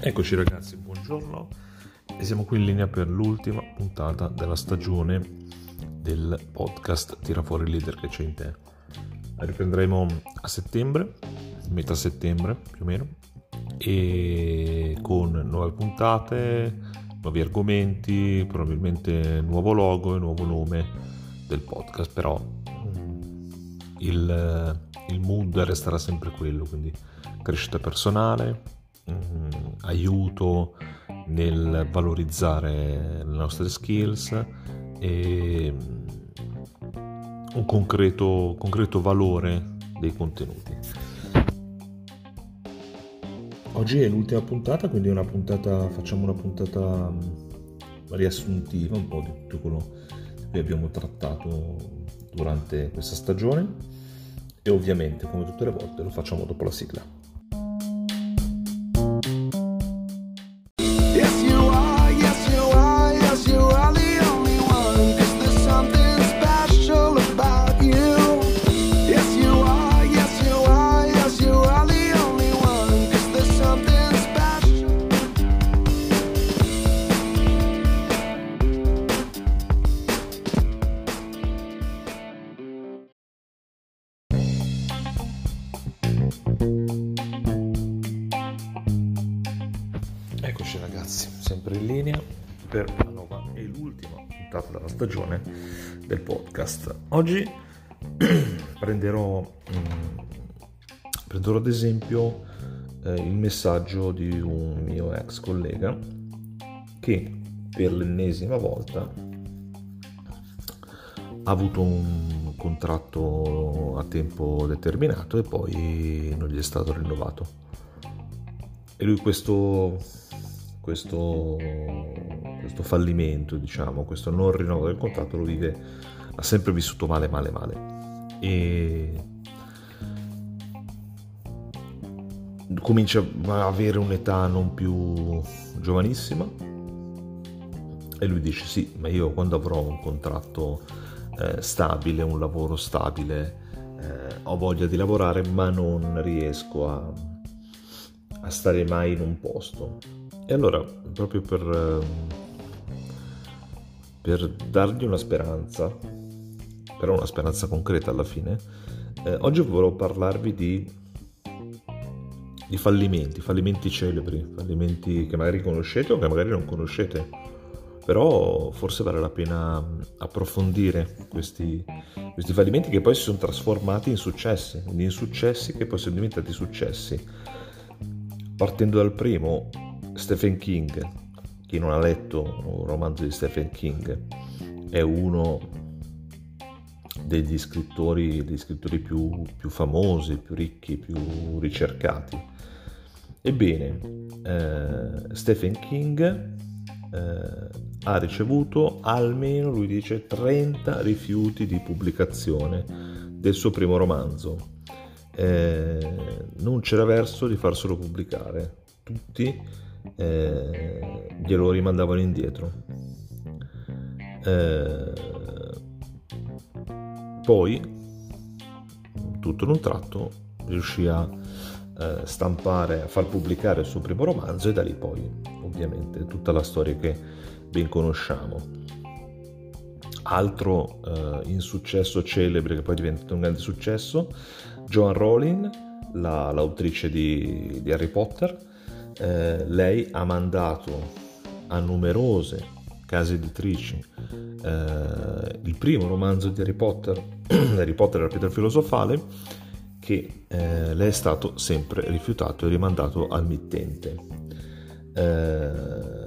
Eccoci ragazzi, buongiorno e siamo qui in linea per l'ultima puntata della stagione del podcast Tira fuori il leader che c'è in te. Riprenderemo a settembre, metà settembre più o meno, e con nuove puntate, nuovi argomenti, probabilmente nuovo logo e nuovo nome del podcast, però il, il mood resterà sempre quello, quindi crescita personale, Mm, aiuto nel valorizzare le nostre skills e mm, un concreto, concreto valore dei contenuti. Oggi è l'ultima puntata, quindi una puntata, facciamo una puntata mm, riassuntiva, un po' di tutto quello che abbiamo trattato durante questa stagione e ovviamente come tutte le volte lo facciamo dopo la sigla. Della stagione del podcast. Oggi prenderò, mh, prenderò ad esempio eh, il messaggio di un mio ex collega che per l'ennesima volta ha avuto un contratto a tempo determinato e poi non gli è stato rinnovato. E lui questo questo, questo fallimento, diciamo, questo non rinnovo del contratto lo vive, ha sempre vissuto male, male, male. E comincia a avere un'età non più giovanissima e lui dice sì, ma io quando avrò un contratto eh, stabile, un lavoro stabile, eh, ho voglia di lavorare ma non riesco a, a stare mai in un posto e allora, proprio per, ehm, per dargli una speranza, però una speranza concreta alla fine, eh, oggi volevo parlarvi di, di fallimenti, fallimenti celebri, fallimenti che magari conoscete o che magari non conoscete, però forse vale la pena approfondire questi, questi fallimenti che poi si sono trasformati in successi, in successi che poi sono diventati successi. Partendo dal primo, Stephen King, chi non ha letto un romanzo di Stephen King, è uno degli scrittori, degli scrittori più, più, famosi, più ricchi, più ricercati. Ebbene, eh, Stephen King eh, ha ricevuto almeno, lui dice, 30 rifiuti di pubblicazione del suo primo romanzo. Eh, non c'era verso di farselo pubblicare. Tutti eh, glielo rimandavano indietro. Eh, poi, tutto in un tratto, riuscì a eh, stampare, a far pubblicare il suo primo romanzo e da lì poi, ovviamente, tutta la storia che ben conosciamo. Altro eh, insuccesso celebre che poi è diventato un grande successo, Joan Rowling, la, l'autrice di, di Harry Potter, eh, lei ha mandato a numerose case editrici eh, il primo romanzo di Harry Potter, Harry Potter e la pietra filosofale, che eh, le è stato sempre rifiutato e rimandato al mittente. Eh,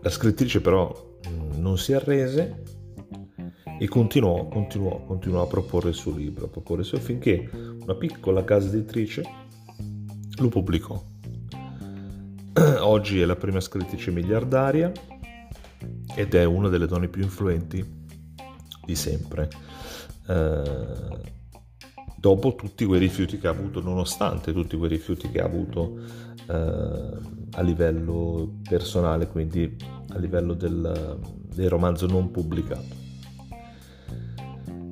la scrittrice però mm, non si arrese e continuò, continuò, continuò a proporre il suo libro, a proporre il suo finché una piccola casa editrice lo pubblicò. Oggi è la prima scrittrice miliardaria ed è una delle donne più influenti di sempre. Eh, dopo tutti quei rifiuti che ha avuto, nonostante tutti quei rifiuti che ha avuto eh, a livello personale, quindi a livello del, del romanzo non pubblicato.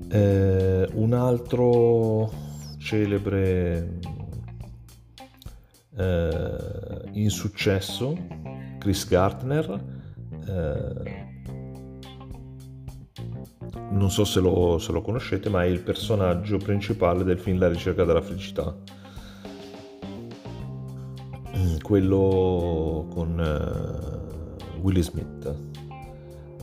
Eh, un altro celebre eh, insuccesso, Chris Gardner, eh, non so se lo, se lo, conoscete, ma è il personaggio principale del film La ricerca della felicità. Mm, quello con uh, Willie Smith,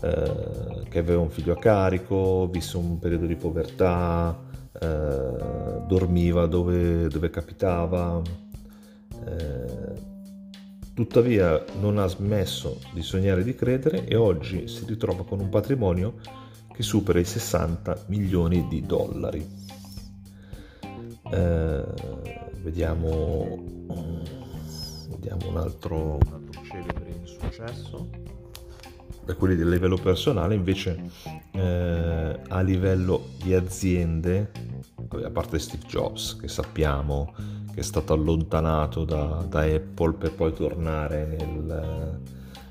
uh, che aveva un figlio a carico, visse un periodo di povertà, uh, dormiva dove, dove capitava. Tuttavia non ha smesso di sognare e di credere e oggi si ritrova con un patrimonio che supera i 60 milioni di dollari. Eh, vediamo, vediamo un, altro, un altro celebre insuccesso. Per quelli del livello personale, invece, eh, a livello di aziende, a parte Steve Jobs, che sappiamo che è stato allontanato da, da Apple per poi tornare nel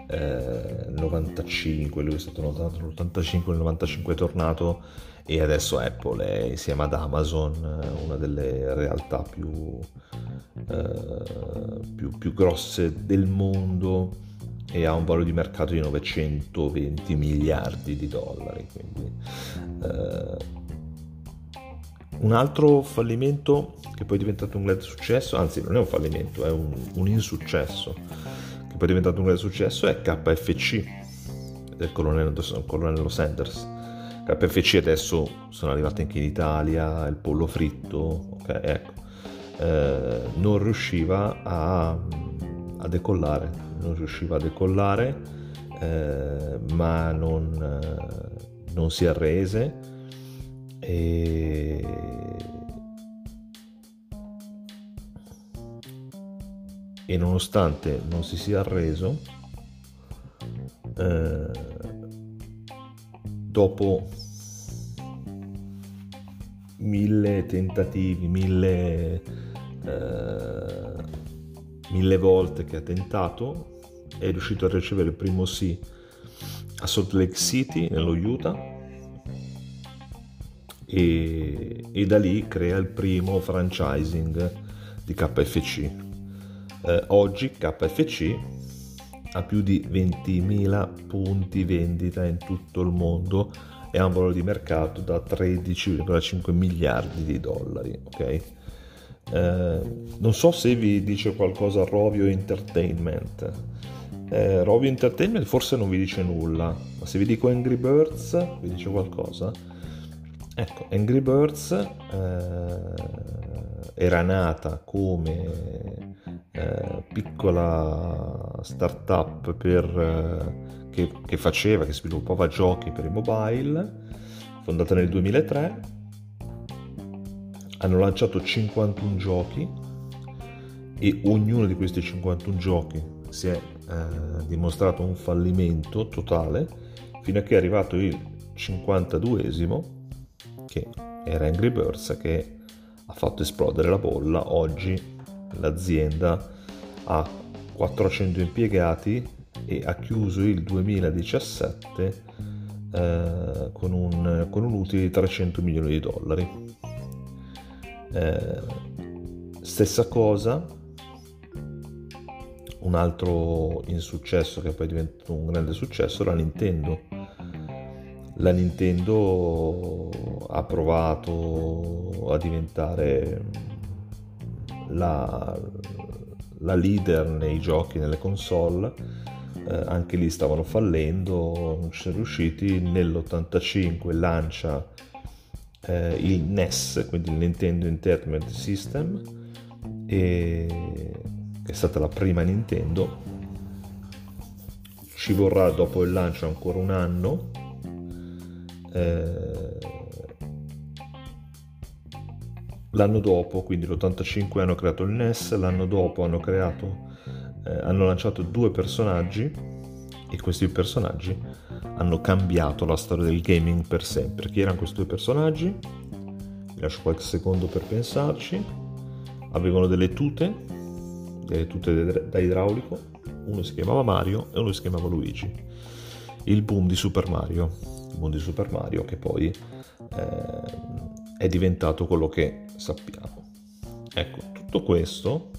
eh, 95, lui è stato allontanato nell'85, nel 95 è tornato e adesso Apple è insieme ad Amazon eh, una delle realtà più, eh, più, più grosse del mondo e ha un valore di mercato di 920 miliardi di dollari. Quindi, eh, un altro fallimento che poi è diventato un grande successo, anzi non è un fallimento, è un, un insuccesso che poi è diventato un grande successo, è KFC del colonnello, Sanders. KFC adesso sono arrivati anche in Italia, il pollo fritto, ok, ecco. Eh, non riusciva a, a, decollare, non riusciva a decollare, eh, ma non, eh, non si arrese e e nonostante non si sia arreso, eh, dopo mille tentativi, mille, eh, mille volte che ha tentato, è riuscito a ricevere il primo sì a Salt Lake City, nello Utah, e, e da lì crea il primo franchising di KFC eh, oggi KFC ha più di 20.000 punti vendita in tutto il mondo e ha un valore di mercato da 13,5 miliardi di dollari. Ok? Eh, non so se vi dice qualcosa Rovio Entertainment. Eh, Rovio Entertainment forse non vi dice nulla, ma se vi dico Angry Birds vi dice qualcosa. Ecco, Angry Birds eh, era nata come eh, piccola startup per, eh, che, che, faceva, che sviluppava giochi per i mobile, fondata nel 2003. Hanno lanciato 51 giochi e ognuno di questi 51 giochi si è eh, dimostrato un fallimento totale fino a che è arrivato il 52esimo che era Angry Birds che ha fatto esplodere la bolla oggi l'azienda ha 400 impiegati e ha chiuso il 2017 eh, con, un, con, un, utile di 300 milioni di dollari. Eh, stessa cosa, un altro insuccesso che poi è diventato un grande successo, la Nintendo. La Nintendo ha provato a diventare la, la leader nei giochi, nelle console, eh, anche lì stavano fallendo, non ci sono riusciti, nell'85 lancia eh, il NES, quindi il Nintendo Entertainment System, e, che è stata la prima Nintendo, ci vorrà dopo il lancio ancora un anno. Eh, L'anno dopo, quindi l'85 hanno creato il NES, l'anno dopo hanno creato, eh, hanno lanciato due personaggi e questi personaggi hanno cambiato la storia del gaming per sempre. Chi erano questi due personaggi? Vi lascio qualche secondo per pensarci. Avevano delle tute, delle tute da idraulico, uno si chiamava Mario e uno si chiamava Luigi. Il boom di Super Mario, boom di Super Mario che poi eh, è diventato quello che sappiamo. Ecco, tutto questo,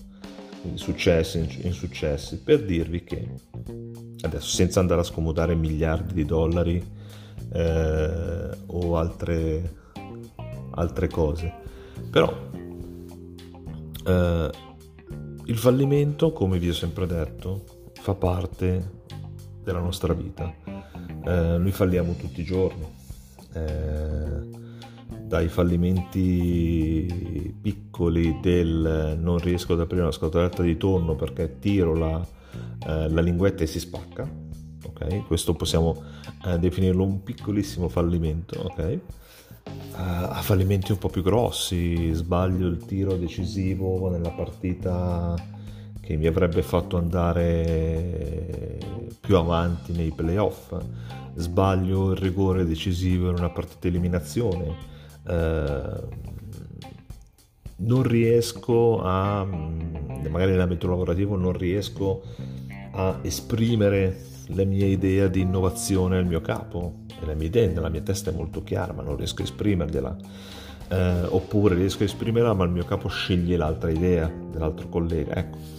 quindi successi, insuccessi, per dirvi che adesso senza andare a scomodare miliardi di dollari eh, o altre, altre cose, però eh, il fallimento, come vi ho sempre detto, fa parte della nostra vita. Eh, noi falliamo tutti i giorni. Eh, dai fallimenti piccoli del non riesco ad aprire una scatoletta di tonno perché tiro la, eh, la linguetta e si spacca, ok? Questo possiamo eh, definirlo un piccolissimo fallimento, ok? a fallimenti un po' più grossi, sbaglio il tiro decisivo nella partita che mi avrebbe fatto andare più avanti nei playoff, sbaglio il rigore decisivo in una partita eliminazione, eh, non riesco a, magari nell'ambito lavorativo, non riesco a esprimere la mia idea di innovazione al mio capo, e la mia idea nella mia testa è molto chiara, ma non riesco a esprimergliela. Eh, oppure riesco a esprimerla, ma il mio capo sceglie l'altra idea dell'altro collega. Ecco,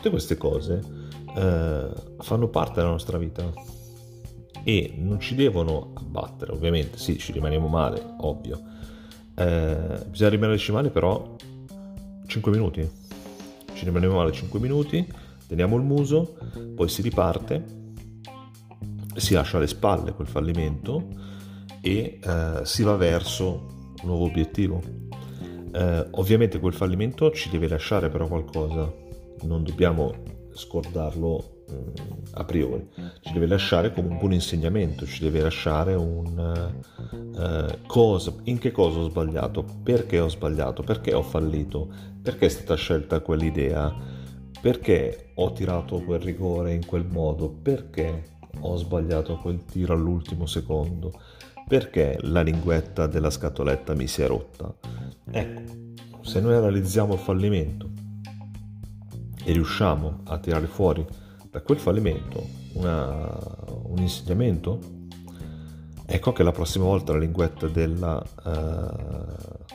tutte queste cose eh, fanno parte della nostra vita e non ci devono abbattere, ovviamente, sì, ci rimaniamo male, ovvio. Eh, bisogna rimanerci male però 5 minuti. Ci rimaniamo male 5 minuti, teniamo il muso, poi si riparte si lascia alle spalle quel fallimento e eh, si va verso un nuovo obiettivo. Eh, ovviamente quel fallimento ci deve lasciare però qualcosa, non dobbiamo scordarlo mm, a priori, ci deve lasciare comunque un insegnamento, ci deve lasciare un uh, cosa, in che cosa ho sbagliato, perché ho sbagliato, perché ho fallito, perché è stata scelta quell'idea, perché ho tirato quel rigore in quel modo, perché ho sbagliato quel tiro all'ultimo secondo, perché la linguetta della scatoletta mi si è rotta. Ecco, se noi analizziamo il fallimento e riusciamo a tirare fuori da quel fallimento una, un insegnamento, ecco che la prossima volta la linguetta della, uh,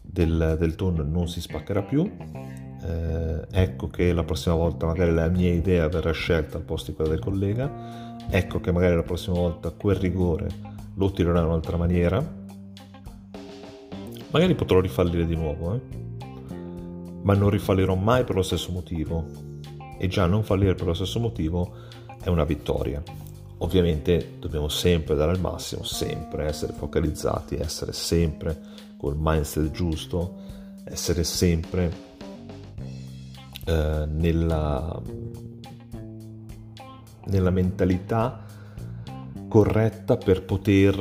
del, del tonno non si spaccherà più. Eh, ecco che la prossima volta magari la mia idea verrà scelta al posto di quella del collega, ecco che magari la prossima volta quel rigore lo tirerò in un'altra maniera, magari potrò rifallire di nuovo, eh? Ma non rifallirò mai per lo stesso motivo e già non fallire per lo stesso motivo è una vittoria. Ovviamente dobbiamo sempre dare il massimo, sempre essere focalizzati, essere sempre col mindset giusto, essere sempre eh, nella, nella mentalità corretta per poter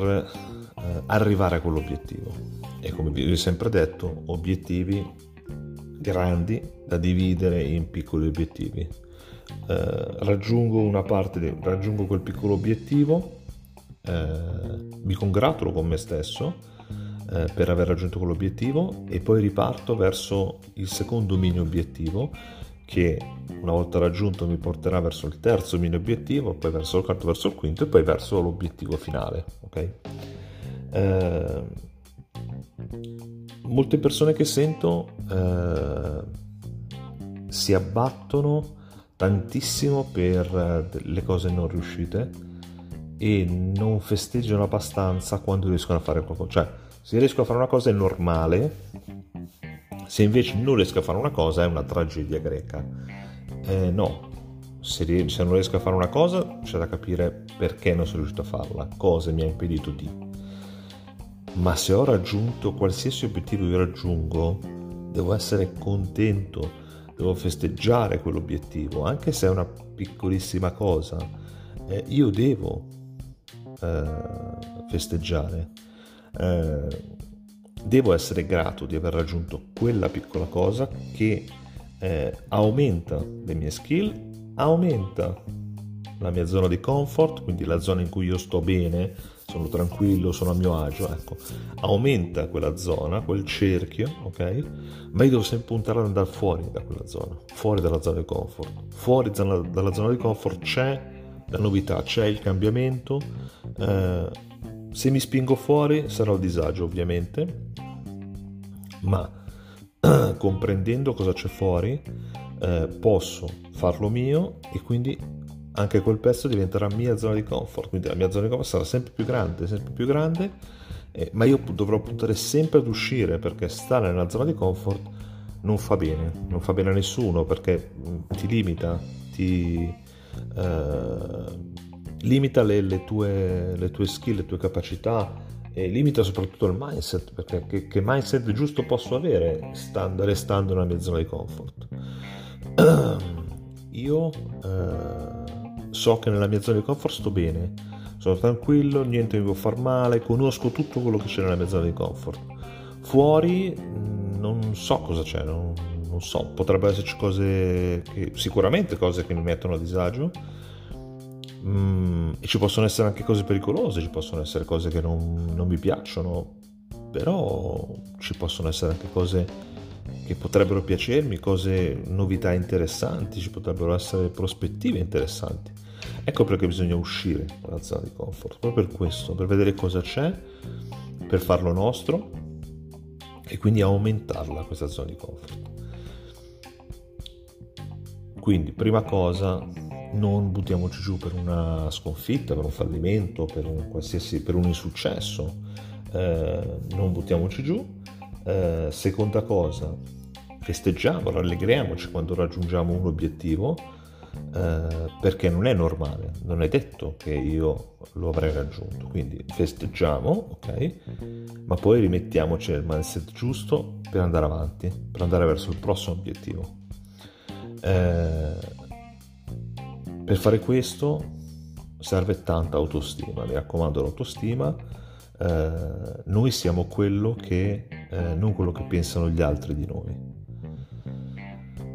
eh, arrivare a quell'obiettivo. E come vi ho sempre detto, obiettivi grandi da dividere in piccoli obiettivi. Eh, raggiungo una parte, raggiungo quel piccolo obiettivo, eh, mi congratulo con me stesso eh, per aver raggiunto quell'obiettivo e poi riparto verso il secondo mini obiettivo che una volta raggiunto mi porterà verso il terzo mini obiettivo, poi verso il quarto, verso il quinto e poi verso l'obiettivo finale. Okay? Molte persone che sento eh, si abbattono tantissimo per eh, le cose non riuscite e non festeggiano abbastanza quando riescono a fare qualcosa. Cioè, se riesco a fare una cosa è normale, se invece non riesco a fare una cosa è una tragedia greca. Eh, no, se, se non riesco a fare una cosa c'è da capire perché non sono riuscito a farla, cosa mi ha impedito di. Ma se ho raggiunto qualsiasi obiettivo io raggiungo, devo essere contento, devo festeggiare quell'obiettivo, anche se è una piccolissima cosa. Eh, io devo eh, festeggiare. Eh, devo essere grato di aver raggiunto quella piccola cosa che eh, aumenta le mie skill, aumenta la mia zona di comfort, quindi la zona in cui io sto bene, sono tranquillo, sono a mio agio, ecco, aumenta quella zona, quel cerchio, ok? Ma io devo sempre puntare ad andare fuori da quella zona, fuori dalla zona di comfort. Fuori dalla zona di comfort c'è la novità, c'è il cambiamento. Eh, se mi spingo fuori sarò a disagio ovviamente, ma comprendendo cosa c'è fuori, eh, posso farlo mio e quindi anche quel pezzo diventerà mia zona di comfort, quindi la mia zona di comfort sarà sempre più grande, sempre più grande, eh, ma io dovrò puntare sempre ad uscire perché stare nella zona di comfort non fa bene, non fa bene a nessuno perché mm, ti limita, ti eh, limita le, le, tue, le tue skill, le tue capacità, e limita soprattutto il mindset, perché che, che mindset giusto posso avere stando, restando nella mia zona di comfort? Io eh, so che nella mia zona di comfort sto bene, sono tranquillo, niente mi può far male, conosco tutto quello che c'è nella mia zona di comfort. Fuori mm, non so cosa c'è, non, non so, potrebbero esserci cose che, sicuramente cose che mi mettono a disagio, Mm, e ci possono essere anche cose pericolose, ci possono essere cose che non, non mi piacciono, però ci possono essere anche cose che potrebbero piacermi, cose, novità interessanti, ci potrebbero essere prospettive interessanti. Ecco perché bisogna uscire dalla zona di comfort, proprio per questo, per vedere cosa c'è, per farlo nostro e quindi aumentarla questa zona di comfort. Quindi, prima cosa, non buttiamoci giù per una sconfitta, per un fallimento, per un, per un insuccesso, eh, non buttiamoci giù. Eh, seconda cosa, festeggiamo, rallegriamoci quando raggiungiamo un obiettivo, eh, perché non è normale, non è detto che io lo avrei raggiunto. Quindi festeggiamo, ok? Ma poi rimettiamoci nel mindset giusto per andare avanti, per andare verso il prossimo obiettivo. Eh, per fare questo serve tanta autostima, mi raccomando l'autostima, eh, noi siamo quello che, eh, non quello che pensano gli altri di noi,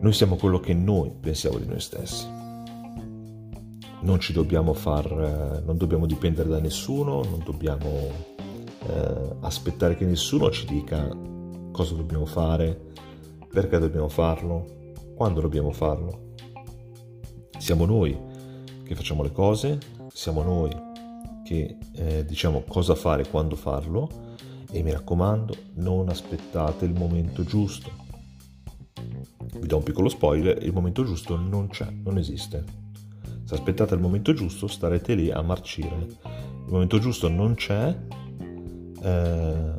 noi siamo quello che noi pensiamo di noi stessi. Non ci dobbiamo far, eh, non dobbiamo dipendere da nessuno, non dobbiamo eh, aspettare che nessuno ci dica cosa dobbiamo fare, perché dobbiamo farlo, quando dobbiamo farlo siamo noi che facciamo le cose, siamo noi che eh, diciamo cosa fare, quando farlo e mi raccomando non aspettate il momento giusto. Vi do un piccolo spoiler, il momento giusto non c'è, non esiste. Se aspettate il momento giusto starete lì a marcire. Il momento giusto non c'è, eh,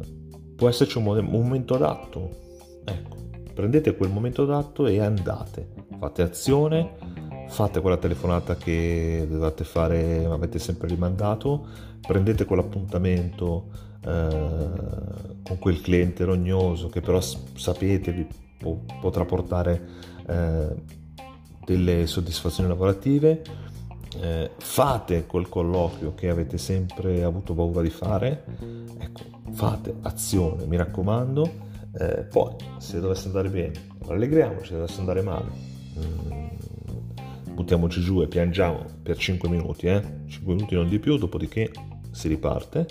può esserci un, momento adatto. Ecco, prendete quel momento adatto e andate, fate azione fate quella telefonata che dovete fare, avete sempre rimandato, prendete quell'appuntamento eh, con quel cliente rognoso che però sapete vi po- potrà portare eh, delle soddisfazioni lavorative, eh, fate quel colloquio che avete sempre avuto paura di fare, ecco, fate azione, mi raccomando, eh, poi se dovesse andare bene, rallegriamoci, se dovesse andare male. Mm, buttiamoci giù e piangiamo per 5 minuti, eh? 5 minuti non di più, dopodiché si riparte.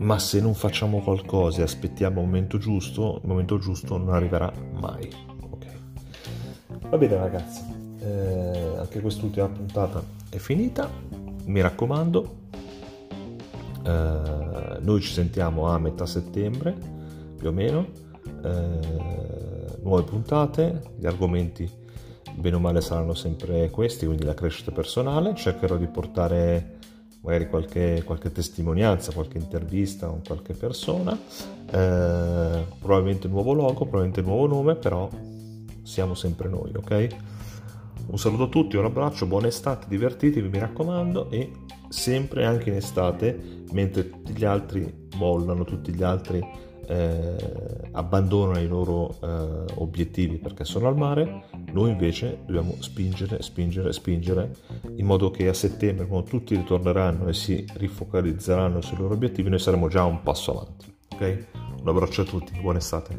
Ma se non facciamo qualcosa e aspettiamo il momento giusto, il momento giusto non arriverà mai. Ok. Va bene ragazzi, eh, anche quest'ultima puntata è finita. Mi raccomando, eh, noi ci sentiamo a metà settembre, più o meno. Eh, nuove puntate, gli argomenti bene o male saranno sempre questi, quindi la crescita personale, cercherò di portare magari qualche, qualche testimonianza, qualche intervista con qualche persona, eh, probabilmente nuovo logo, probabilmente nuovo nome, però siamo sempre noi, ok? Un saluto a tutti, un abbraccio, buona estate, divertitevi, mi raccomando, e sempre anche in estate, mentre tutti gli altri mollano, tutti gli altri eh, abbandonano i loro eh, obiettivi perché sono al mare, noi invece dobbiamo spingere, spingere, spingere in modo che a settembre, quando tutti ritorneranno e si rifocalizzeranno sui loro obiettivi, noi saremo già un passo avanti. Ok? Un abbraccio a tutti, buona estate.